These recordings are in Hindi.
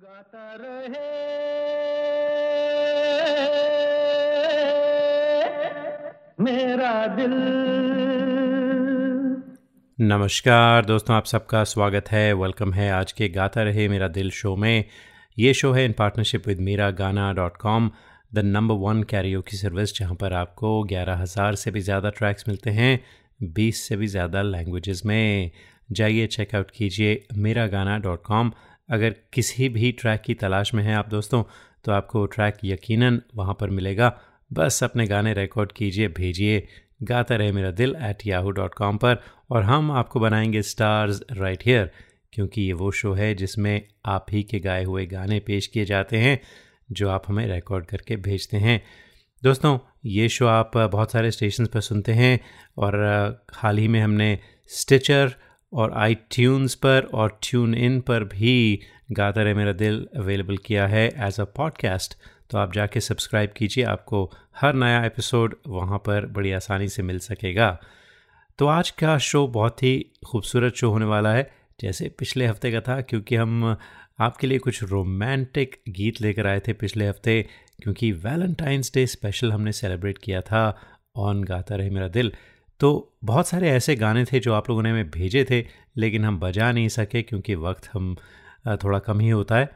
गाता रहे। मेरा दिल। नमस्कार दोस्तों, आप सबका स्वागत है वेलकम है आज के गाता रहे मेरा दिल शो में। ये शो है इन partnership with Meera Gaana dot com the number one Cairo की सर्विस जहाँ पर आपको ग्यारह हज़ार से भी ज़्यादा ट्रैक्स मिलते हैं, बीस से भी ज़्यादा लैंग्वेजेस में। जाइए चेकआउट कीजिए मेरा गाना डॉट कॉम अगर किसी भी ट्रैक की तलाश में हैं आप दोस्तों तो आपको ट्रैक यकीनन वहाँ पर मिलेगा। बस अपने गाने रिकॉर्ड कीजिए, भेजिए, गाता रहे मेरा दिल एट याहू डॉट कॉम पर और हम आपको बनाएँगे स्टार्स राइट हियर क्योंकि ये वो शो है जिसमें आप ही के गाए हुए गाने पेश किए जाते हैं, जो आप हमें रिकॉर्ड करके भेजते हैं। दोस्तों, ये शो आप बहुत सारे स्टेशन पर सुनते हैं और हाल ही में हमने स्टिचर और आई ट्यून्स पर और ट्यून इन पर भी गाता रहे मेरा दिल अवेलेबल किया है एज अ पॉडकास्ट तो आप जाके सब्सक्राइब कीजिए, आपको हर नया एपिसोड वहाँ पर बड़ी आसानी से मिल सकेगा। तो आज का शो बहुत ही खूबसूरत शो होने वाला है। जैसे पिछले हफ़्ते का था, क्योंकि हम आपके लिए कुछ रोमांटिक गीत लेकर आए थे पिछले हफ़्ते, क्योंकि वैलेंटाइंस डे स्पेशल हमने सेलिब्रेट किया था ऑन गाता रहे मेरा दिल। तो बहुत सारे ऐसे गाने थे जो आप लोगों ने हमें भेजे थे, लेकिन हम बजा नहीं सके क्योंकि वक्त हम थोड़ा कम ही होता है।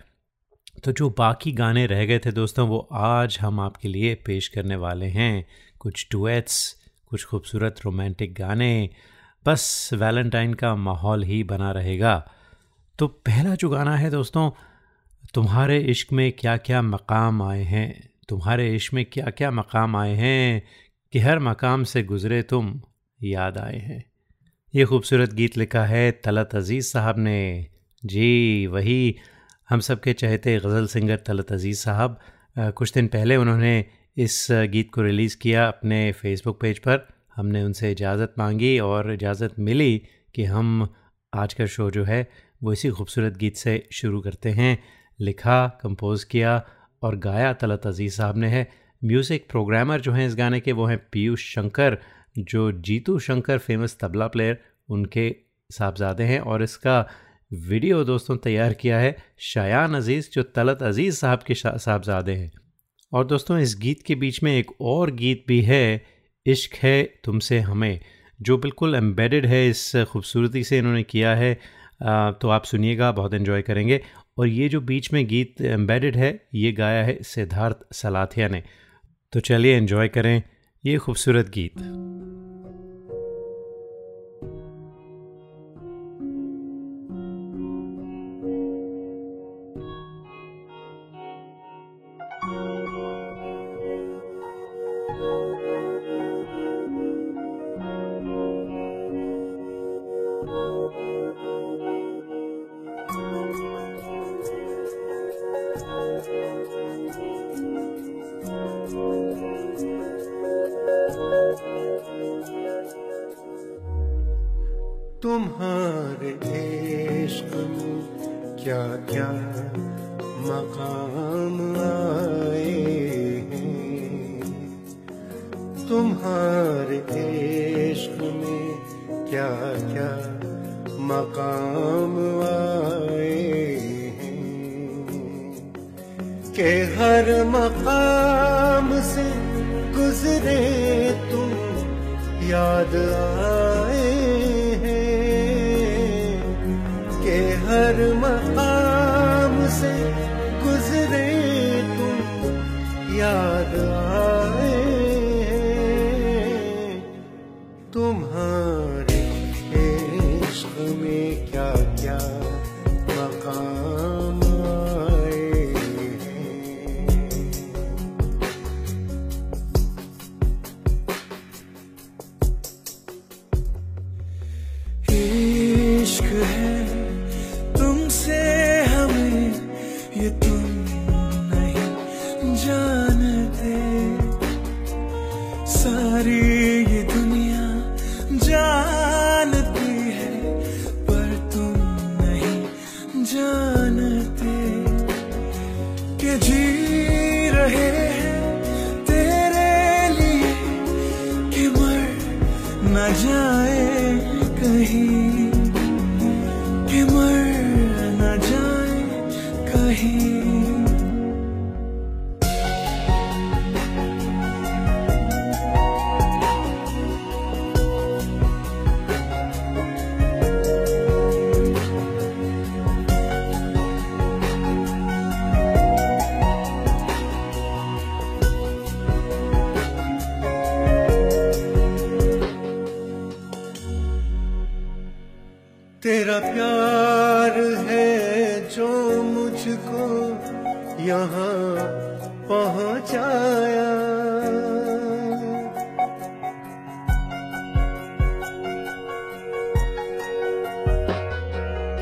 तो जो बाकी गाने रह गए थे दोस्तों, वो आज हम आपके लिए पेश करने वाले हैं। कुछ डुएट्स, कुछ खूबसूरत रोमांटिक गाने, बस वैलेंटाइन का माहौल ही बना रहेगा। तो पहला जो गाना है दोस्तों, तुम्हारे इश्क में क्या क्या मकाम आए हैं? तुम्हारे इश्क में क्या क्या मकाम आए हैं? कि हर मकाम से गुज़रे तुम याद आए हैं। ये खूबसूरत गीत लिखा है तलत अज़ीज़ साहब ने। जी, वही हम सब के चहते गज़ल सिंगर तलत अज़ीज़ साहब। कुछ दिन पहले उन्होंने इस गीत को रिलीज़ किया अपने फेसबुक पेज पर। हमने उनसे इजाज़त मांगी और इजाज़त मिली कि हम आज का शो जो है वो इसी खूबसूरत गीत से शुरू करते हैं। लिखा, कंपोज़ किया और गाया तलत अज़ीज़ साहब ने है। म्यूज़िक प्रोग्रामर जो हैं इस गाने के वो हैं पीयूष शंकर। जो जीतू शंकर फ़ेमस तबला प्लेयर उनके साहबजादे हैं और इसका वीडियो दोस्तों तैयार किया है शायान अज़ीज़, जो तलत अज़ीज़ साहब के साहबजादे हैं। और दोस्तों, इस गीत के बीच में एक और गीत भी है, इश्क है तुमसे हमें, जो बिल्कुल एम्बेडेड है, इस खूबसूरती से इन्होंने किया है। तो आप सुनिएगा, बहुत इन्जॉय करेंगे। और ये जो बीच में गीत एम्बेडेड है, ये गाया है सिद्धार्थ सलाथिया ने। तो चलिए इन्जॉय करें। ये खूबसूरत गीत। मकाम आए हैं। तुम्हारे इश्क में क्या क्या मकाम आए हैं? के हर मकाम से गुजरे तुम याद आए हैं? के हर मकाम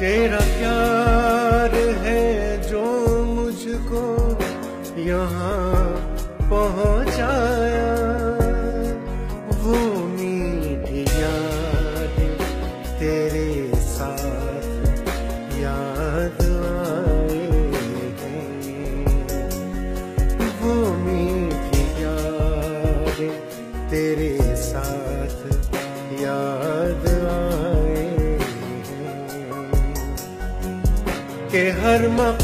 तेरा प्यार है जो मुझको यहाँ पहुँचाया। के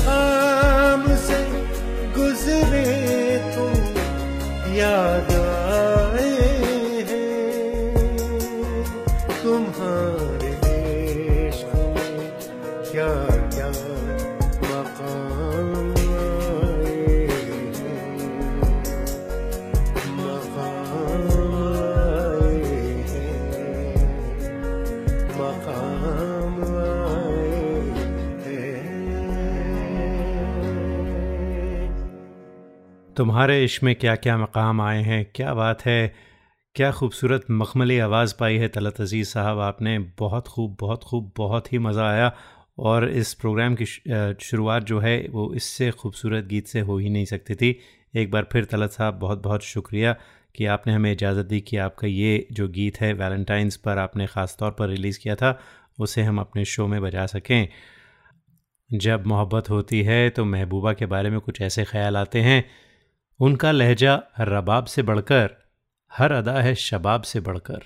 तुम्हारे इश्क में क्या क्या मकाम आए हैं? क्या बात है? क्या खूबसूरत मखमली आवाज़ पाई है? तलत अज़ीज़ साहब, आपने बहुत खूब बहुत खूब, बहुत ही मज़ा आया और इस प्रोग्राम की शुरुआत जो है, वो इससे खूबसूरत गीत से हो ही नहीं सकती थी। एक बार फिर तलत साहब बहुत बहुत शुक्रिया कि आपने हमें इजाज़त दी कि आपका ये जो गीत है, वैलेंटाइंस पर आपने ख़ास तौर पर रिलीज़ किया था, उसे हम अपने शो में बजा सकें। जब मोहब्बत होती है तो महबूबा के बारे में कुछ ऐसे ख्याल आते हैं उनका लहजा रबाब से बढ़कर, हर अदा है शबाब से बढ़कर।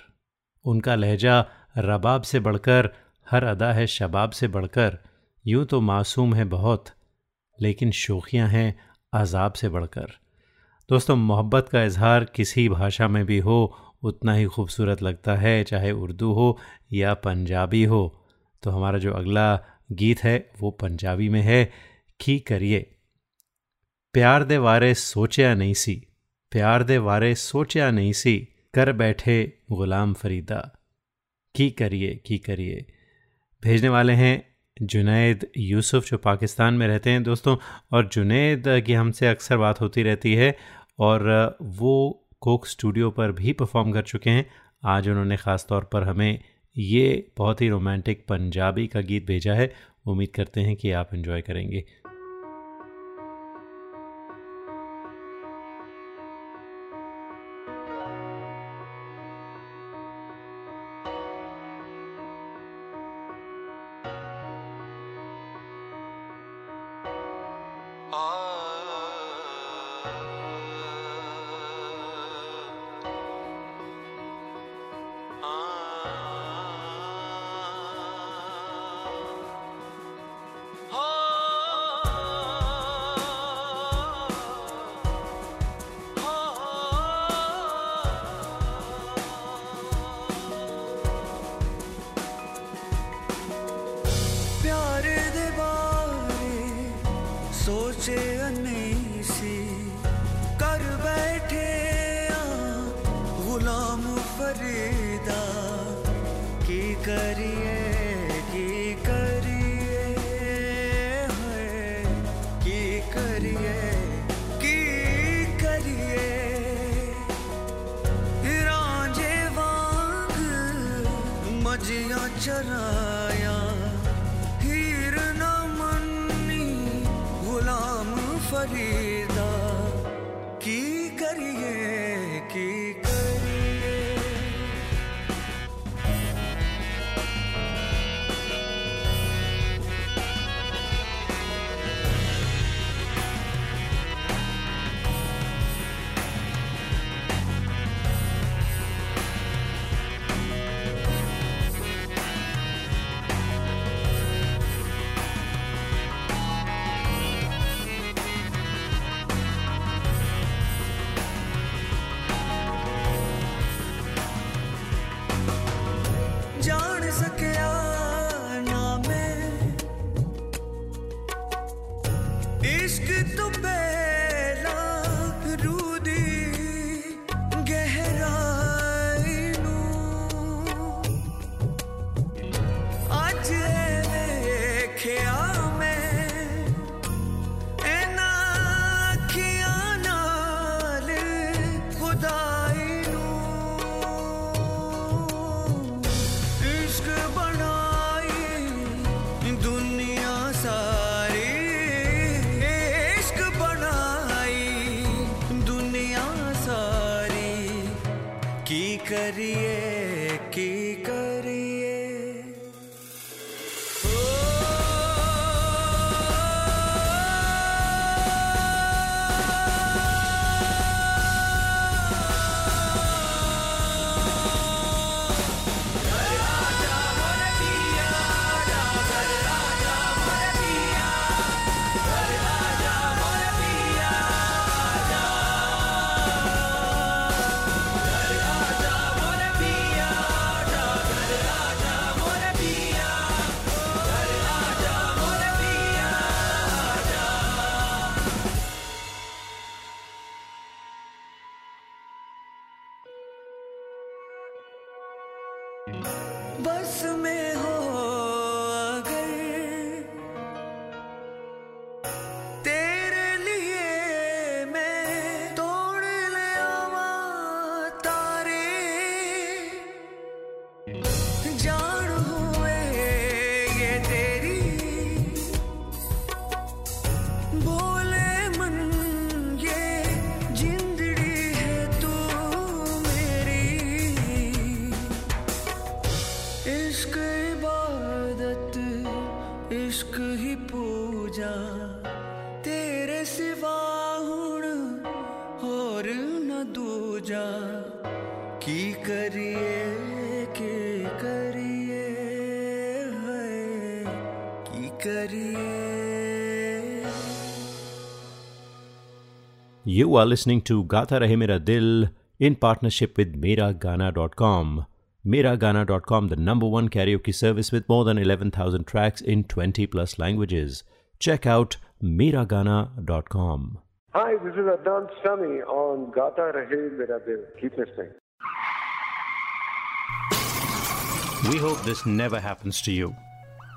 उनका लहजा रबाब से बढ़कर, हर अदा है शबाब से बढ़कर। यूँ तो मासूम है बहुत, लेकिन शोखियाँ हैं अजाब से बढ़कर। दोस्तों, मोहब्बत का इजहार किसी भाषा में भी हो, उतना ही खूबसूरत लगता है, चाहे उर्दू हो या पंजाबी हो। तो हमारा जो अगला गीत है, वो पंजाबी में है। की करिए? प्यार दे वारे सोचा नहीं सी, प्यार दे वारे सोचा नहीं सी, कर बैठे गुलाम फरीदा। की करिए की करिए। भेजने वाले हैं जुनैद यूसुफ, जो पाकिस्तान में रहते हैं दोस्तों, और जुनैद की हमसे अक्सर बात होती रहती है, और वो कोक स्टूडियो पर भी परफॉर्म कर चुके हैं। आज उन्होंने ख़ास तौर पर हमें ये बहुत ही रोमांटिक पंजाबी का गीत भेजा है। उम्मीद करते हैं कि आप इन्जॉय करेंगे। मजिया चराया हीर न मन्नी गुलाम Farida. You are listening to Gata Rahe Mera Dil in partnership with Miragana.com. Miragana.com, the number one karaoke service with more than 11,000 tracks in 20 plus languages. Check out Miragana.com. Hi, this is Adnan Sami on Gata Rahe Mera Dil. Keep listening. We hope this never happens to you.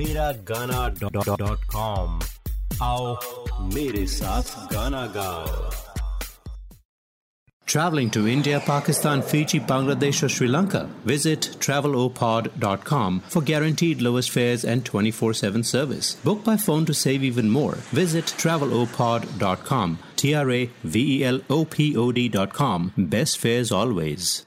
Miragana.com. आओ मेरे साथ गाना गाओ Traveling to India, Pakistan, Fiji, Bangladesh, or Sri Lanka? Visit travelopod.com for guaranteed lowest fares and 24 7 service. Book by phone to save even more. Visit travelopod.com. T R A V E L O P O D.com. Best fares always.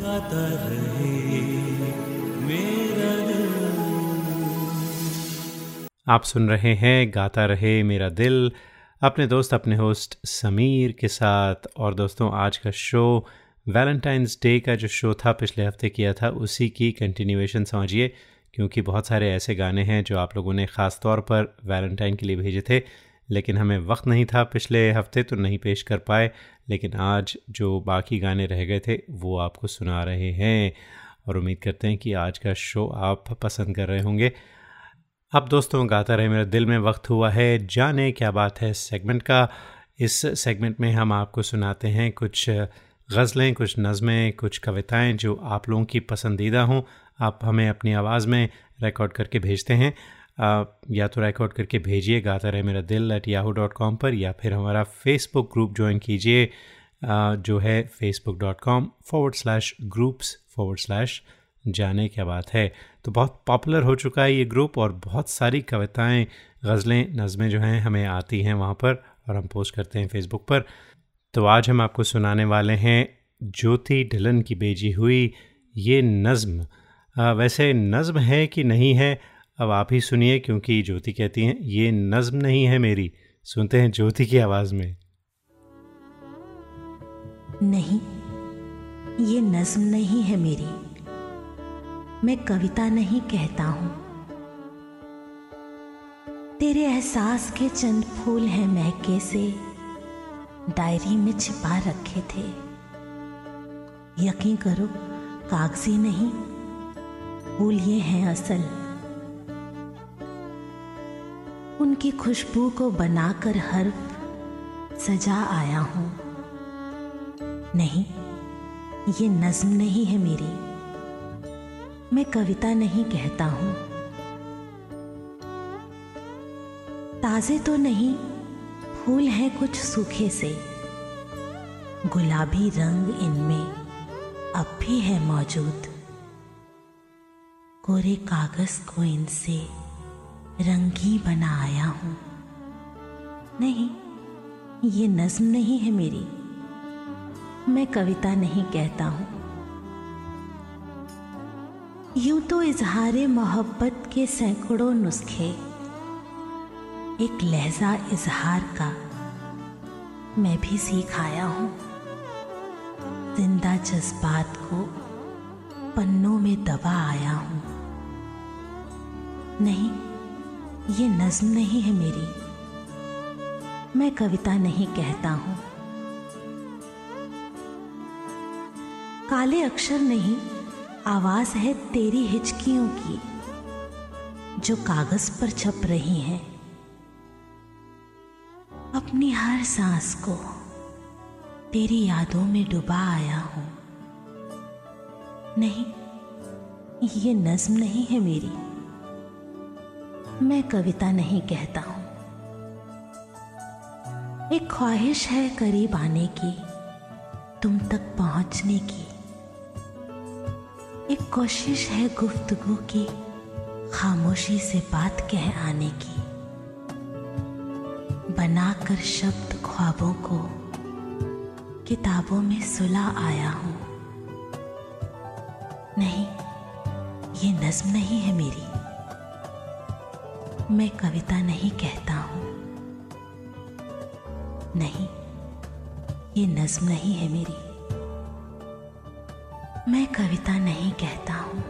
गाता रहे मेरा दिल। आप सुन रहे हैं गाता रहे मेरा दिल। अपने दोस्त, अपने होस्ट समीर के साथ। और दोस्तों, आज का शो वैलेंटाइंस डे का जो शो था, पिछले हफ़्ते किया था, उसी की कंटिन्यूएशन समझिए। क्योंकि बहुत सारे ऐसे गाने हैं जो आप लोगों ने ख़ास तौर पर वैलेंटाइन के लिए भेजे थे। लेकिन हमें वक्त नहीं था पिछले हफ़्ते तो नहीं पेश कर पाए, लेकिन आज जो बाकी गाने रह गए थे, वो आपको सुना रहे हैं। और उम्मीद करते हैं कि आज का शो आप पसंद कर रहे होंगे। अब दोस्तों, गाता रहे मेरे दिल में वक्त हुआ है, जाने क्या बात है सेगमेंट का। इस सेगमेंट में हम आपको सुनाते हैं कुछ गज़लें, कुछ नज़में, कुछ कविताएँ जो आप लोगों की पसंदीदा हों। आप हमें अपनी आवाज़ में रिकॉर्ड करके भेजते हैं। या तो रिकॉर्ड करके भेजिए गाता रहे मेरा दिल एट याहू डॉट कॉम पर, या फिर हमारा फेसबुक ग्रुप ज्वाइन कीजिए जो है Facebook dot com forward slash groups forward slash जाने क्या बात है। तो बहुत पॉपुलर हो चुका है ये ग्रुप और बहुत सारी कविताएँ, गज़लें, नज़में जो हैं हमें आती हैं वहाँ पर और हम पोस्ट करते हैं फेसबुक पर। तो आज हम आपको सुनाने वाले हैं ज्योति ढिलन की बेजी हुई ये नज़म। वैसे नज़म है कि नहीं है? अब आप ही सुनिए, क्योंकि ज्योति कहती हैं, ये नज़म नहीं है मेरी। सुनते हैं ज्योति की आवाज़ में। नहीं, ये नज़म नहीं है मेरी। मैं कविता नहीं कहता हूँ। तेरे एहसास के चंद फूल हैं महके से, डायरी में छिपा रखे थे। यकीन करो, कागज़ी नहीं, फूल ये हैं असल। उनकी खुशबू को बनाकर हर सजा आया हूँ। नहीं, ये नज्म नहीं है मेरी। मैं कविता नहीं कहता हूँ। ताजे तो नहीं, फूल हैं कुछ सूखे से। गुलाबी रंग इनमें अब भी है मौजूद। कोरे कागज़ को इनसे रंगी बना आया हूँ। नहीं, ये नज्म नहीं है मेरी। मैं कविता नहीं कहता हूँ। यूँ तो इजहार मोहब्बत के सैकड़ों नुस्खे, एक लहजा इजहार का मैं भी सीख आया हूँ। ज़िंदा जज्बात को पन्नों में दबा आया हूँ। नहीं ये नज्म नहीं है मेरी। मैं कविता नहीं कहता हूँ। काले अक्षर नहीं, आवाज़ है तेरी हिचकियों की, जो कागज़ पर छप रही हैं। अपनी हर सांस को तेरी यादों में डुबा आया हूँ। नहीं, ये नज्म नहीं है मेरी। मैं कविता नहीं कहता हूँ। एक ख्वाहिश है करीब आने की, तुम तक पहुँचने की। एक कोशिश है गुफ्तगु की, खामोशी से बात कह आने की। बनाकर शब्द ख्वाबों को किताबों में सुला आया हूँ। नहीं, ये नज्म नहीं है मेरी। मैं कविता नहीं कहता हूँ। नहीं, ये नज्म नहीं है मेरी। मैं कविता नहीं कहता हूँ।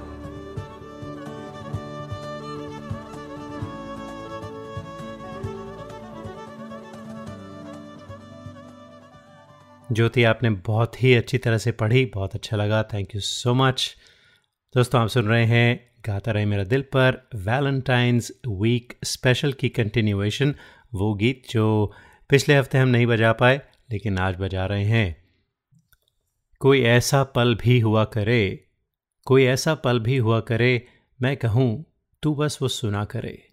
ज्योति, आपने बहुत ही अच्छी तरह से पढ़ी, बहुत अच्छा लगा। थैंक यू सो मच दोस्तों, आप सुन रहे हैं गाता रहे मेरा दिल पर वैलेंटाइंस वीक स्पेशल की कंटिन्यूएशन वो गीत जो पिछले हफ़्ते हम नहीं बजा पाए, लेकिन आज बजा रहे हैं। कोई ऐसा पल भी हुआ करे, कोई ऐसा पल भी हुआ करे, मैं कहूँ, तू बस वो सुना करे।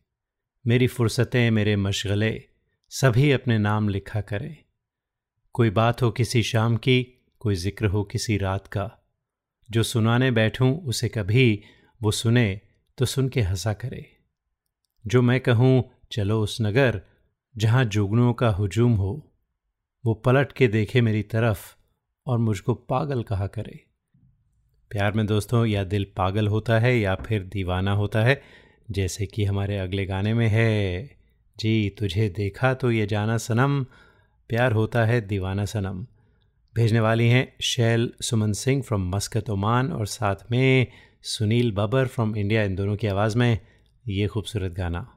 मेरी फुर्सतें, मेरे मशगले, सभी अपने नाम लिखा करे। कोई बात हो किसी शाम की, कोई ज़िक्र हो किसी रात का। जो सुनाने बैठूं, उसे कभी वो सुने तो सुन के हंसा करे। जो मैं कहूँ, चलो उस नगर, जहाँ जुगनों का हुजूम हो। वो पलट के देखे मेरी तरफ़ और मुझको पागल कहा करे। प्यार में दोस्तों, या दिल पागल होता है, या फिर दीवाना होता है, जैसे कि हमारे अगले गाने में है, जी, तुझे देखा तो ये जाना सनम, प्यार होता है दीवाना सनम। भेजने वाली हैं Shail Suman Singh from Muscat Oman और साथ में सुनील बाबर फ्रॉम इंडिया इन दोनों की आवाज़ में ये खूबसूरत गाना।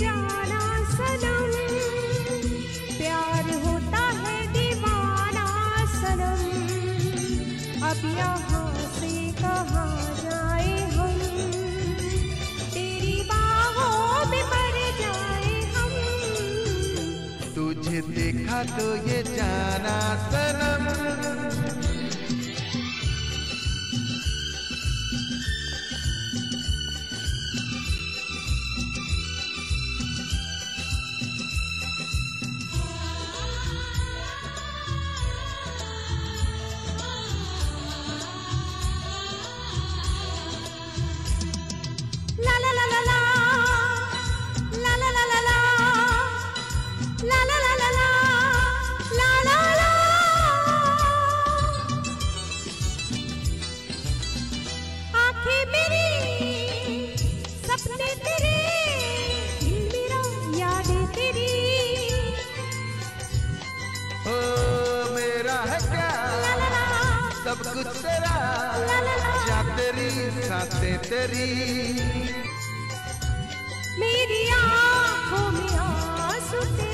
जाना प्यार होता है दीवाना अब यहाँ से कहाँ जाए हम? तेरी बाहों में मर जाए हम। तुझे देखा तो ये जाना सनम। आँखें मेरी सपने तेरे दिल मेरा यादें तेरी। ओ मेरा है क्या? सब कुछ तेरी मेरी आँखों में आँसू तेरे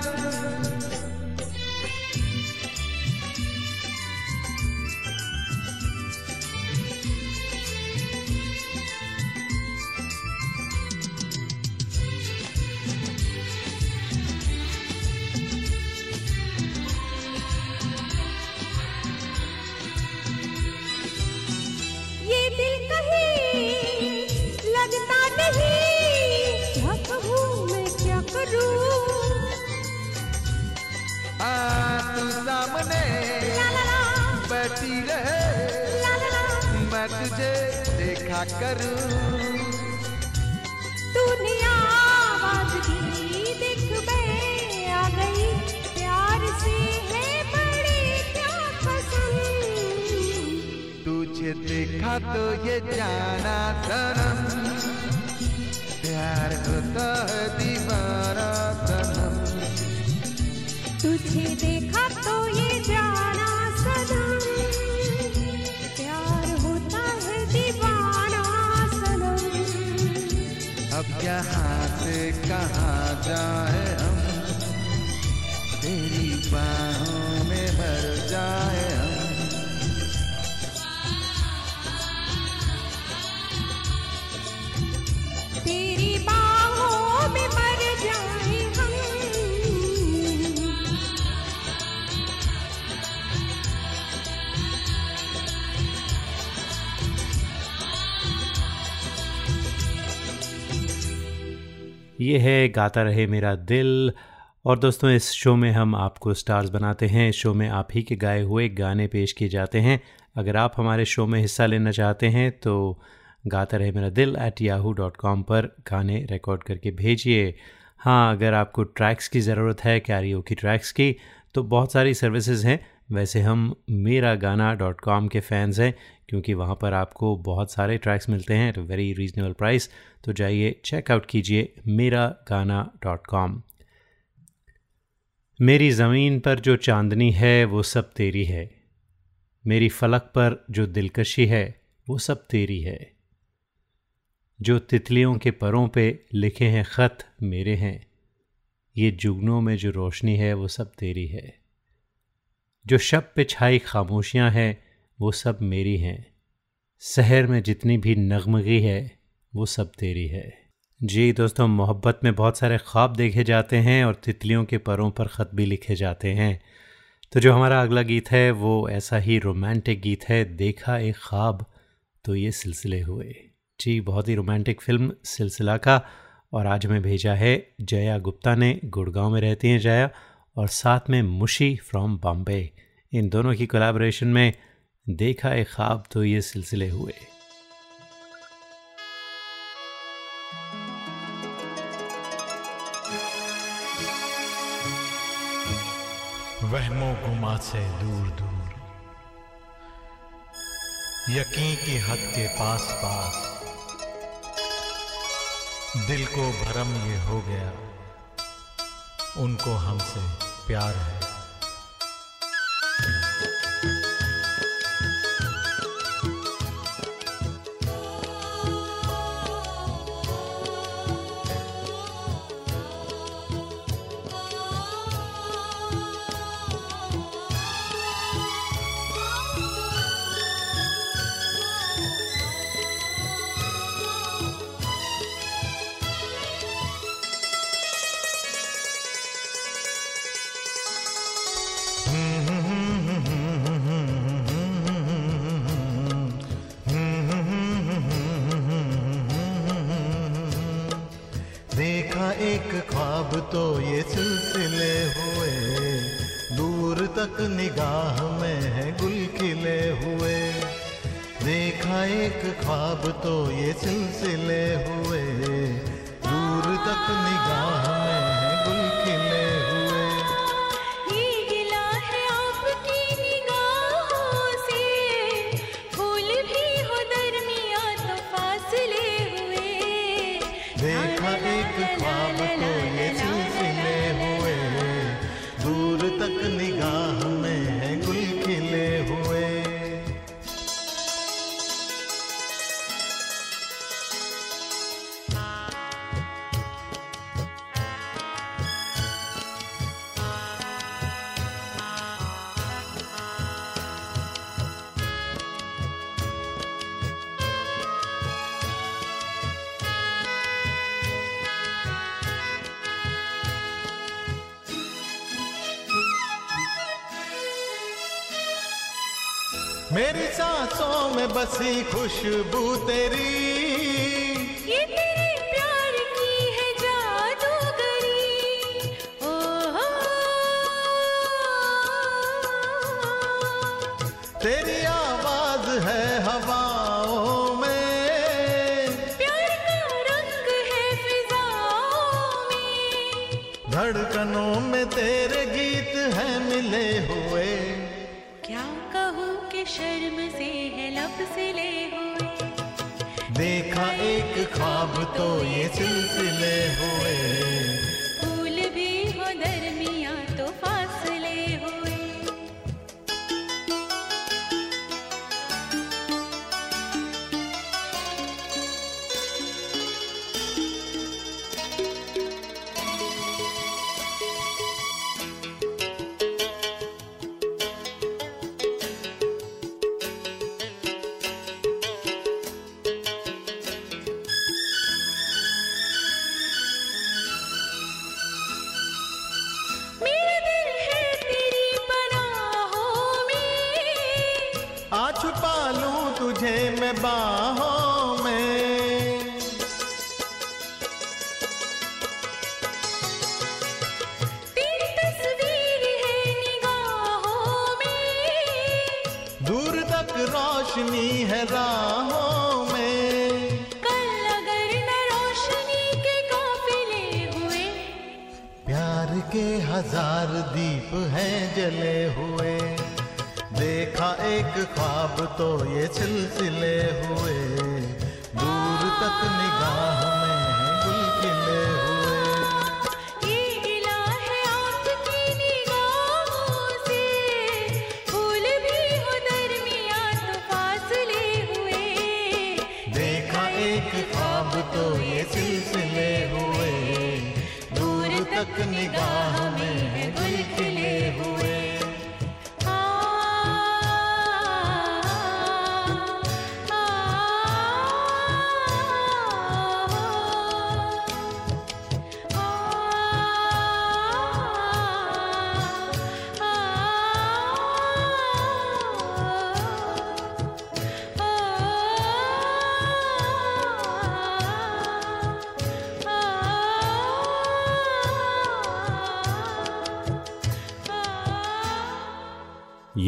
मैं तुझे देखा करूँ। तूने आवाज़ देख मैं आ गई। प्यार से है बड़ी क्या पसंद तुझे देखा तो ये जाना सनम प्यार होता है दीवाना। ये है, गाता रहे मेरा दिल। और दोस्तों, इस शो में हम आपको स्टार्स बनाते हैं। इस शो में आप ही के गाए हुए गाने पेश किए जाते हैं। अगर आप हमारे शो में हिस्सा लेना चाहते हैं तो गाता रहे मेरा दिल एट याहू डॉट कॉम पर गाने रिकॉर्ड करके भेजिए। हाँ अगर आपको ट्रैक्स की ज़रूरत है कैरियो की ट्रैक्स की तो बहुत सारी सर्विसेज़ हैं। वैसे हम मेरा गाना डॉट कॉम के फ़ैन्स हैं। क्योंकि वहाँ पर आपको बहुत सारे ट्रैक्स मिलते हैं एट वेरी रीजनेबल प्राइस तो जाइए चेकआउट कीजिए मेरा गाना डॉट कॉम मेरी ज़मीन पर जो चांदनी है, वो सब तेरी है। मेरी फलक पर जो दिलकशी है, वो सब तेरी है। जो तितलियों के परों पे लिखे हैं ख़त, मेरे हैं। ये जुगनों में जो रोशनी है, वो सब तेरी है। जो शब पे छाई खामोशियाँ हैं वो सब मेरी हैं। शहर में जितनी भी नगमगी है, वो सब तेरी है। जी दोस्तों, मोहब्बत में बहुत सारे ख्वाब देखे जाते हैं और तितलियों के परों पर ख़त भी लिखे जाते हैं। तो जो हमारा अगला गीत है, वो ऐसा ही रोमांटिक गीत है, देखा एक ख्वाब तो ये सिलसिले हुए। जी, बहुत ही रोमांटिक फ़िल्म सिलसिला का और आज हमें भेजा है जया गुप्ता ने, गुड़गांव में रहती हैं जया और साथ में मुशी फ्रॉम बॉम्बे। इन दोनों की कोलैबोरेशन में देखा एक ख्वाब तो ये सिलसिले हुए। वहमों गुमा से दूर दूर। यकीन की हद के पास पास दिल को भरम ये हो गया। उनको हमसे प्यार है। बसी खुशबू तेरी। हज़ार दीप हैं जले हुए। देखा एक ख्वाब तो ये सिलसिले हुए। दूर तक निगाह में गुल खिले हुए। ये गिला आपकी निगाहों से। फूल भी दरमिया हुए। देखा एक ख्वाब तो ये सिलसिले तक निगाह में है गुल खिले हुए।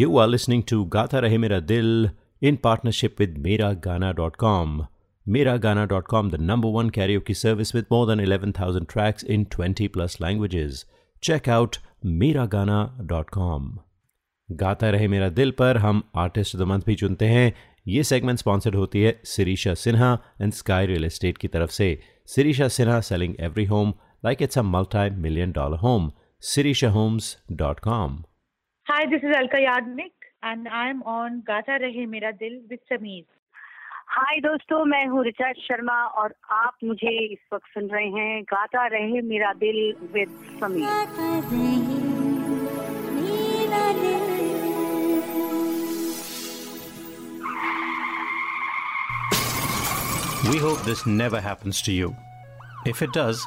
You are listening to Gata Rahe Mera Dil in partnership with Miragana.com. Miragana.com, the number one karaoke service with more than 11,000 tracks in 20 plus languages. Check out Miragana.com. गाता रहे मेरा दिल पर हम आर्टिस्ट ऑफ़ द मंथ भी चुनते हैं ये सेगमेंट स्पॉन्सर्ड होती है Sirisha Sinha and Sky real estate की तरफ़ से Sirisha Sinha selling every home like it's a multi million dollar home Sirisha homes dot com Hi, this is Alka Yagnik and I'm on Gata Rahe Mera Dil with Sameer. हाय दोस्तों मैं हूँ ऋचा शर्मा और आप मुझे इस वक्त सुन रहे हैं Gaata Rahe Mera Dil with Sameer We hope this never happens to you. If it does,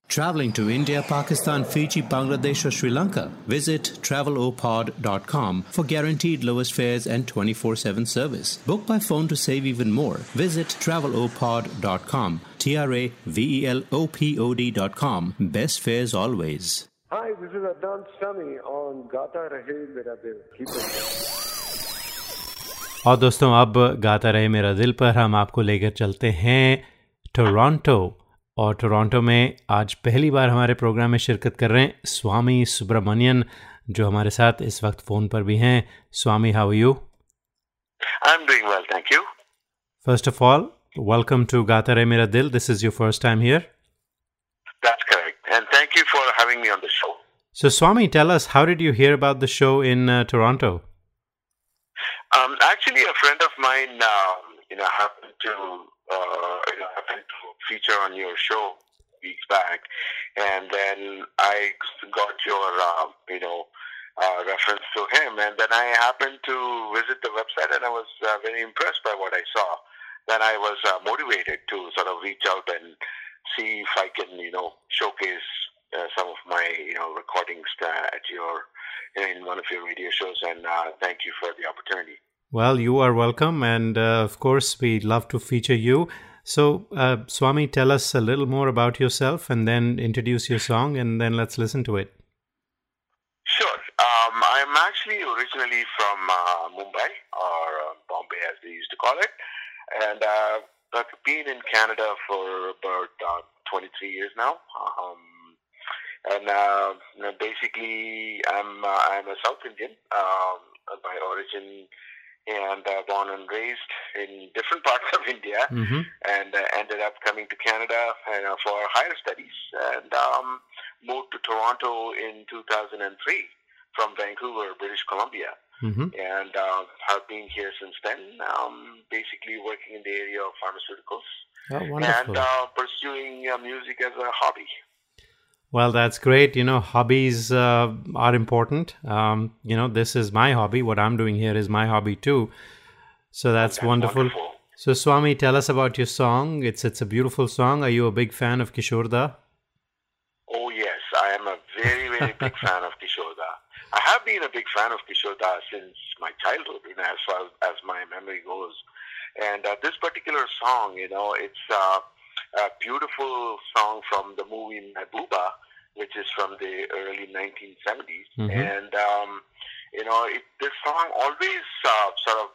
Traveling to India, Pakistan, Fiji, Bangladesh, or Sri Lanka? Visit travelopod.com for guaranteed lowest fares and 24 7 service. Book by phone to save even more. Visit travelopod.com. T R A V E L O P O D.com. Best fares always. Hi, this is Adnan Sami on Gata Rahe Mera Dil. Keep it. और दोस्तों अब गाता रहे मेरा दिल पर हम आपको लेकर चलते हैं टोरंटो और टोरंटो में आज पहली बार हमारे प्रोग्राम में शिरकत कर रहे हैं स्वामी सुब्रमण्यन जो हमारे साथ इस वक्त फ़ोन पर भी हैं Swami how you I'm doing well, thank you. First of all welcome to Gaata Rahe Mera Dil this is your first time here That's correct. And thank you for having me on the show. So, Swami, tell us, how did you hear about the show in uh, Toronto? Um, actually, a friend of mine, um, you know, happened to, uh, feature on your show weeks back, and then I got your, uh, you know, uh, reference to him, and then I happened to visit the website, and I was uh, very impressed by what I saw. Then I was uh, motivated to sort of reach out and see if I can, you know, showcase uh, some of my, you know, recordings at your, in one of your radio shows, and uh, thank you for the opportunity. Well, you are welcome, and of course, we'd love to feature you. So, uh, Swami, tell us a little more about yourself, and then introduce your song, and then let's listen to it. Sure. Um, I'm actually originally from uh, Mumbai, or uh, Bombay as they used to call it, and uh, I've been in Canada for about uh, 23 years now. Um, and uh, basically, I'm uh, I'm a South Indian um, by origin, and uh, born and raised in different parts of India, Mm-hmm. and uh, ended up coming to Canada uh, for higher studies, and um, moved to Toronto in 2003 from Vancouver, British Columbia, Mm-hmm. and uh, have been here since then. Um, basically, working in the area of pharmaceuticals Oh, and uh, pursuing uh, music as a hobby. Well, that's great. You know, hobbies uh, are important. Um, you know, this is my hobby. What I'm doing here is my hobby too. So that's, wonderful. So, Swami, tell us about your song. It's it's a beautiful song. Are you a big fan of Kishorda? Oh yes, I am a very very big fan of Kishore Da. I have been a big fan of Kishore Da since my childhood, you know, as far as my memory goes. And uh, this particular song, you know, it's uh, a beautiful song from the movie Mehbooba, which is from the early 1970s. Mhm. And um, you know, it, this song always uh, sort of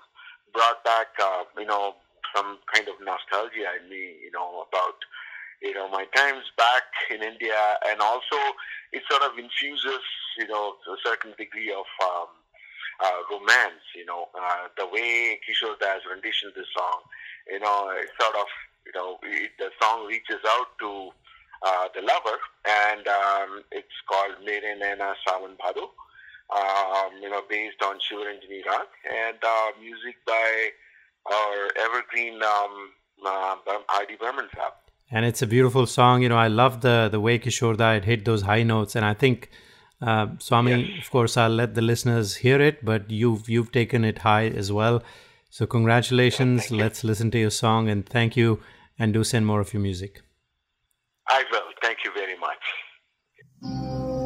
brought back, uh, you know, some kind of nostalgia in me, you know, about you know my times back in India, and also it sort of infuses, you know, a certain degree of um, uh, romance. You know, uh, the way Kishore Das renditioned this song, you know, it sort of, you know, it, the song reaches out to uh, the lover, and um, it's called Mere Naina Sawan Bhado. Um, you know, based on Shivaranjani Rag, and uh, music by our evergreen um, uh, R.D. Burman Saab. And it's a beautiful song. You know, I love the the way Kishorda it hit those high notes, and I think uh, Swami. Of course, I'll let the listeners hear it, but you've you've taken it high as well. So congratulations. Let's listen to your song, and thank you. And do send more of your music. I will. Thank you very much.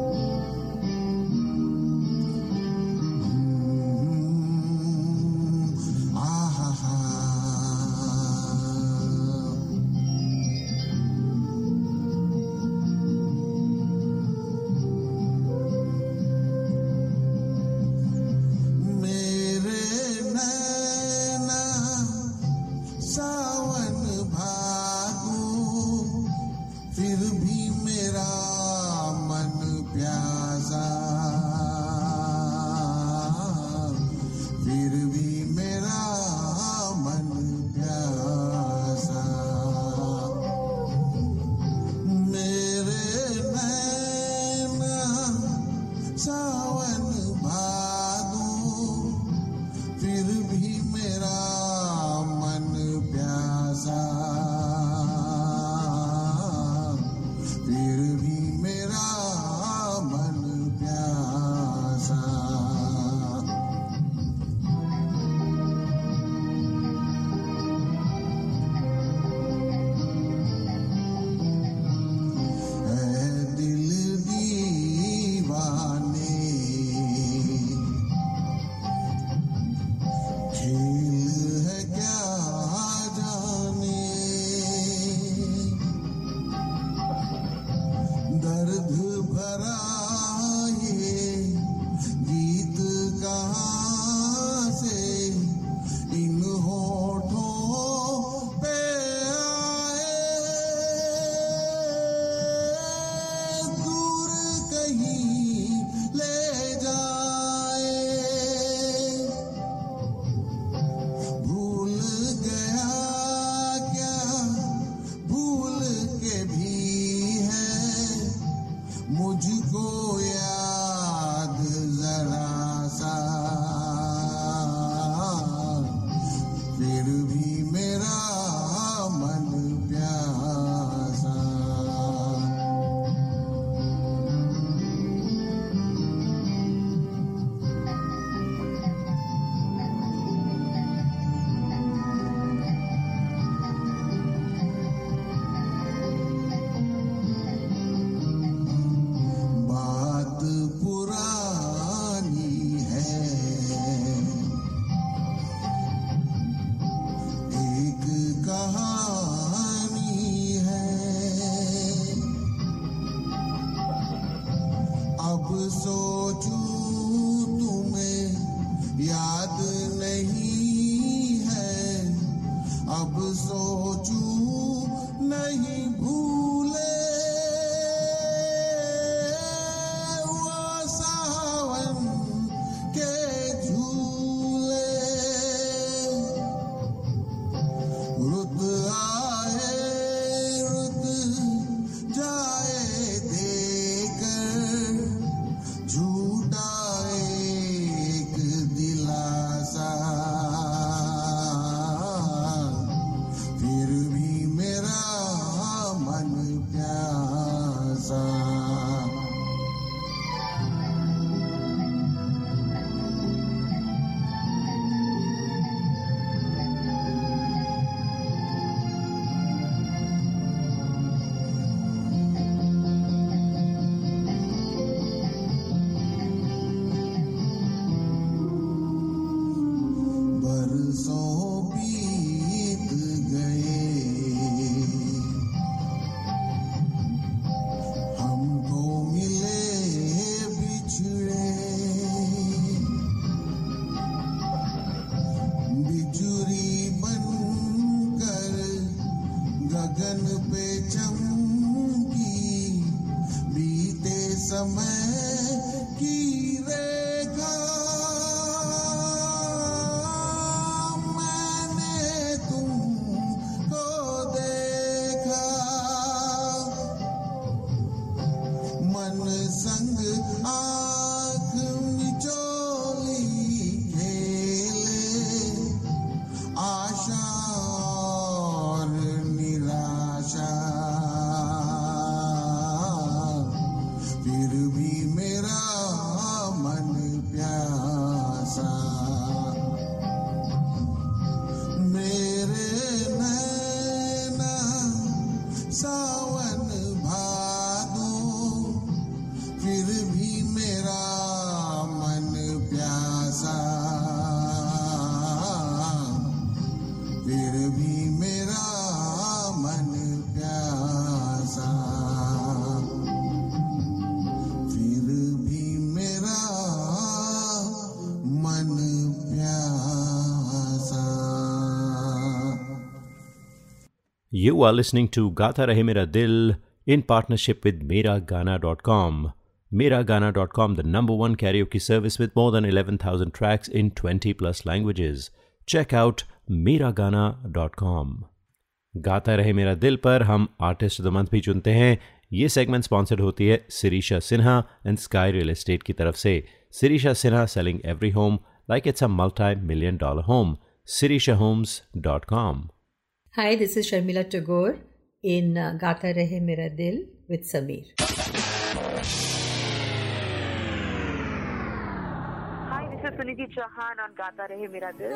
You are listening to Gata Rahe Mera Dil in partnership with Miragana.com. Miragana.com, the number one karaoke service with more than 11,000 tracks in 20 plus languages. Check out Miragana.com. गाता रहे मेरा दिल पर हम आर्टिस्ट द मंथ भी चुनते हैं ये सेगमेंट स्पॉन्सर्ड होती है Sirisha Sinha and Sky real estate की तरफ़ से Sirisha Sinha selling every home like it's a multi million dollar home Sirisha homes dot com Hi, this is Sharmila Tagore in uh, Gata Rahe Mera Dil with Sameer. Hi, this is Suniti Chauhan on Gata Rahe Mera Dil.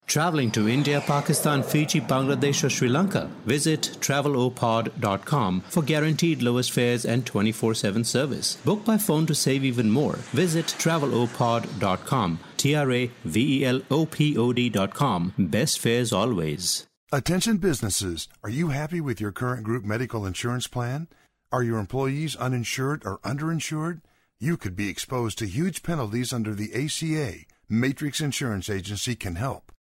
Traveling to India, Pakistan, Fiji, Bangladesh, or Sri Lanka? Visit travelopod.com for guaranteed lowest fares and 24 7 service. Book by phone to save even more. Visit travelopod.com. T R A V E L O P O D.com. Best fares always. Attention businesses. Are you happy with your current group medical insurance plan? Are your employees uninsured or underinsured? You could be exposed to huge penalties under the ACA. Matrix Insurance Agency can help.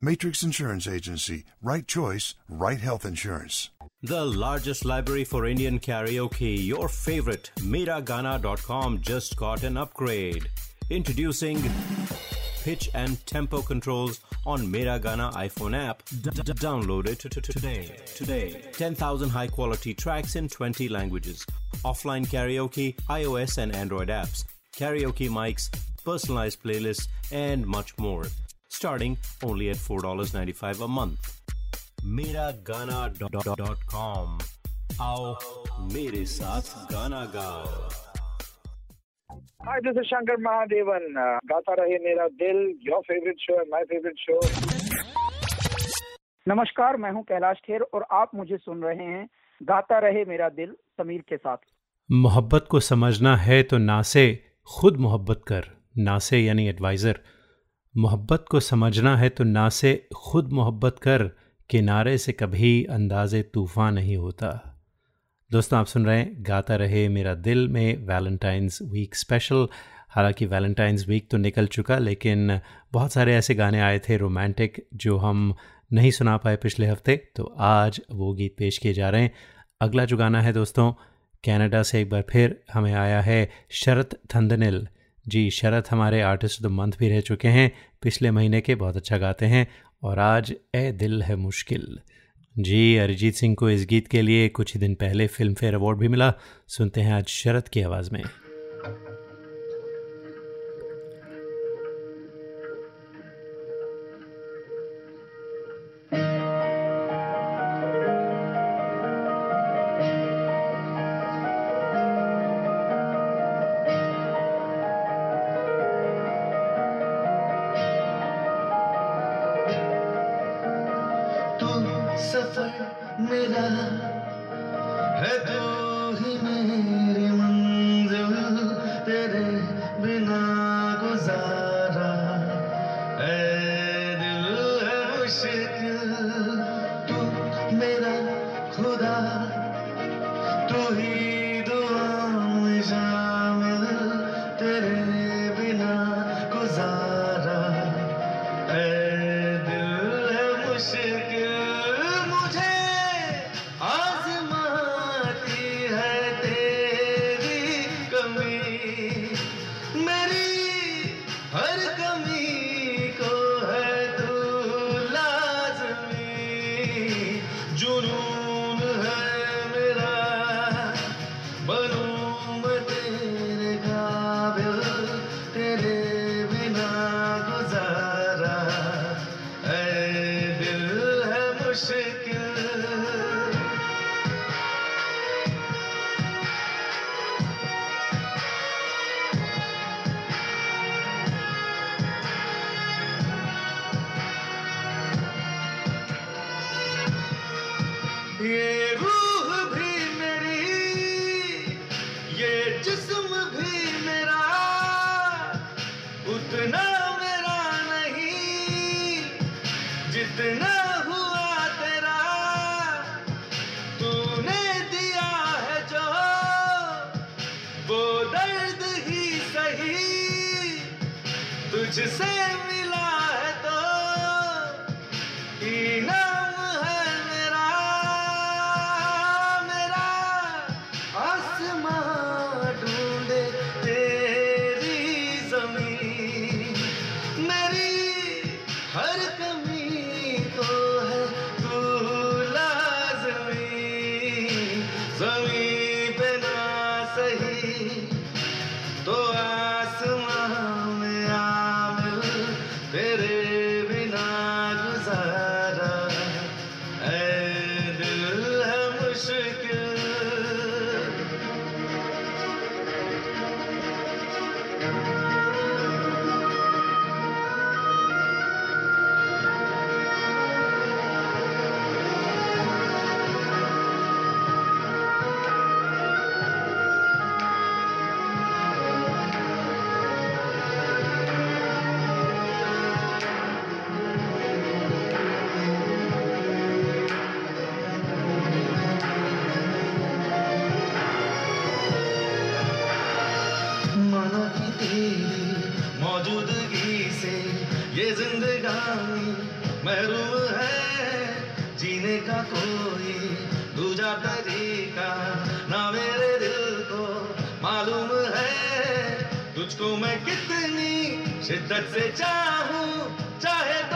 Matrix Insurance Agency. Right choice, right health insurance. The largest library for Indian karaoke, your favorite, Miragana.com, just got an upgrade. Introducing pitch and tempo controls on Miragana iPhone app. Download it today. Today. 10,000 high quality tracks in 20 languages. Offline karaoke, iOS and Android apps. Karaoke mics, personalized playlists, and much more. Starting only at $4.95 a month. Miragana.com. आओ मेरे साथ गाना गाओ Hi, this is Shankar Mahadevan. Uh, Gaata Rahe Mera Dil your favourite show my favorite show. नमस्कार मैं हूँ कैलाश खेर और आप मुझे सुन रहे हैं गाता रहे मेरा दिल समीर के साथ मोहब्बत को समझना है तो ना से खुद मोहब्बत कर ना से यानी एडवाइज़र मोहब्बत को समझना है तो ना से खुद मोहब्बत कर किनारे से कभी अंदाज़े तूफ़ान नहीं होता। दोस्तों, आप सुन रहे हैं गाता रहे मेरा दिल में वैलेंटाइंस वीक स्पेशल हालाँकि वैलेंटाइंस वीक तो निकल चुका, लेकिन बहुत सारे ऐसे गाने आए थे रोमांटिक जो हम नहीं सुना पाए पिछले हफ़्ते तो आज वो गीत पेश किए जा रहे हैं। अगला जो गाना है दोस्तों कनाडा से एक बार फिर हमें आया है शरत थंदनिल। जी, शरत हमारे आर्टिस्ट द मंथ भी रह चुके हैं। पिछले महीने के बहुत अच्छा गाते हैं और आज ए दिल है मुश्किल। जी, अरिजीत सिंह को इस गीत के लिए कुछ ही दिन पहले फ़िल्म फेयर अवार्ड भी मिला। सुनते हैं आज शरत की आवाज़ में। ये रूह भी मेरी, ये जिस्म भी मेरा, उतना मेरा नहीं, जितना हुआ तेरा, तूने दिया है जो, वो दर्द ही सही, तुझसे तुझको मैं कितनी शिद्दत से चाहूँ चाहे तो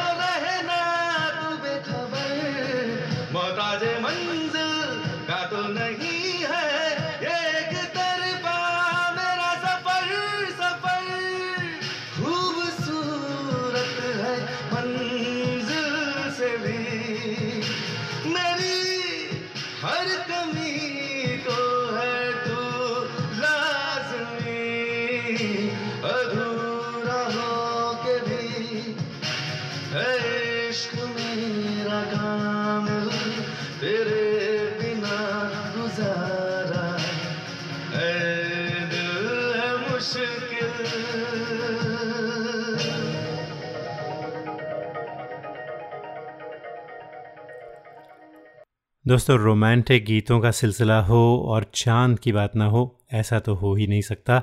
दोस्तों, रोमांटिक गीतों का सिलसिला हो और चाँद की बात ना हो, ऐसा तो हो ही नहीं सकता।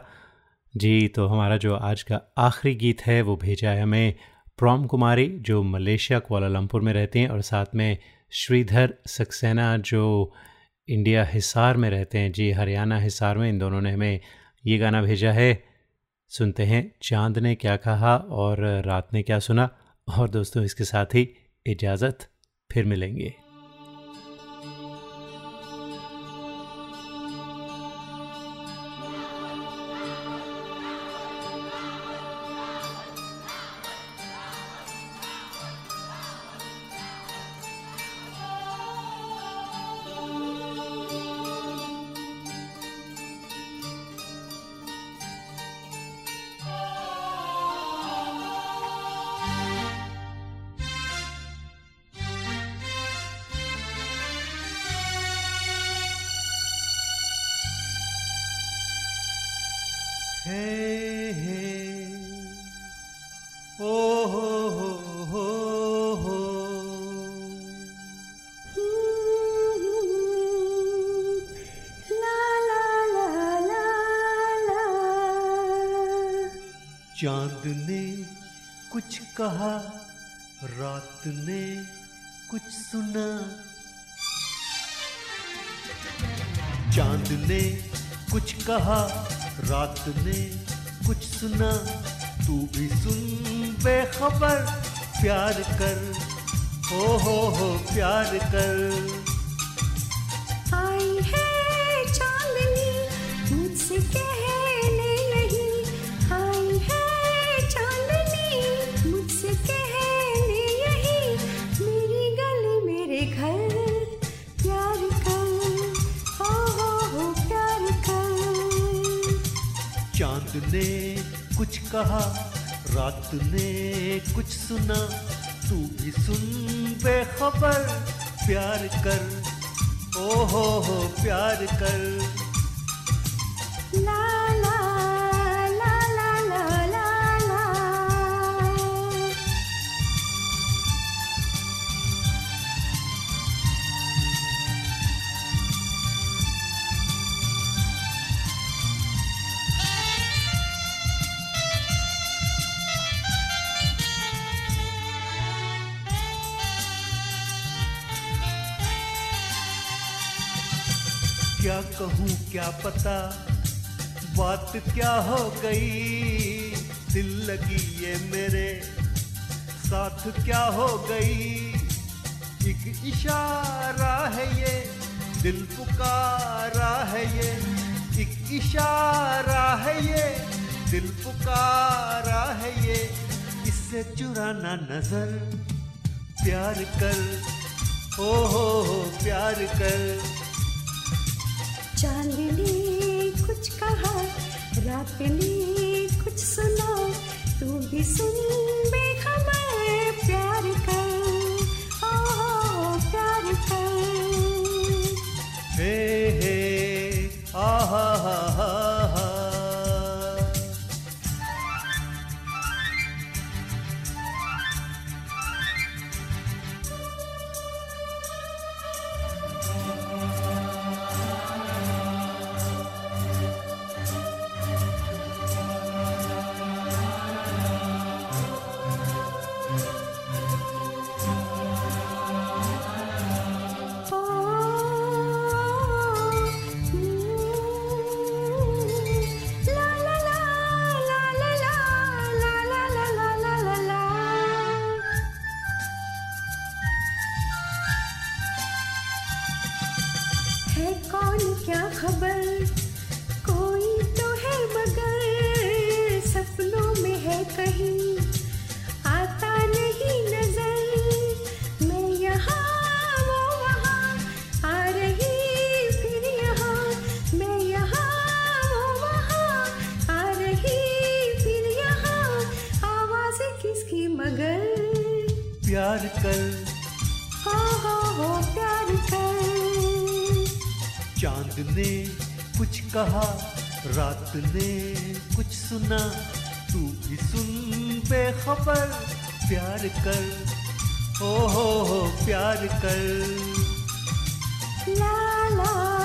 जी तो हमारा जो आज का आखिरी गीत है, वो भेजा है हमें प्रोम कुमारी, जो मलेशिया कोलालमपुर में रहते हैं और साथ में श्रीधर सक्सेना, जो इंडिया हिसार में रहते हैं। जी, हरियाणा हिसार में इन दोनों ने हमें ये गाना भेजा है। सुनते हैं, चाँद ने क्या कहा और रात ने क्या सुना। और दोस्तों, इसके साथ ही इजाज़त, फिर मिलेंगे। चाँद ने कुछ कहा रात ने कुछ सुना। चाँद ने कुछ कहा रात ने कुछ सुना, तू भी सुन बेखबर, प्यार कर, हो हो हो, प्यार कर। कहा, रात ने कुछ सुना, तू भी सुन बेखबर, प्यार कर ओ हो हो, प्यार कर। क्या पता बात क्या हो गई? दिल लगी ये मेरे साथ क्या हो गई? एक इशारा है ये, दिल पुकारा है ये। एक इशारा है ये, दिल पुकारा है ये। इससे चुराना नज़र, प्यार कर ओ हो हो, प्यार कर। चांदनी कुछ कहा, रात कुछ सुना। तू भी सुन प्यार कर। प्यार कर। हे हे, आहा, हा हा। चाँद ने कुछ कहा, रात ने कुछ सुना। तू भी सुन बेखबर प्यार कर। ओ हो हो, प्यार कर। ला ला।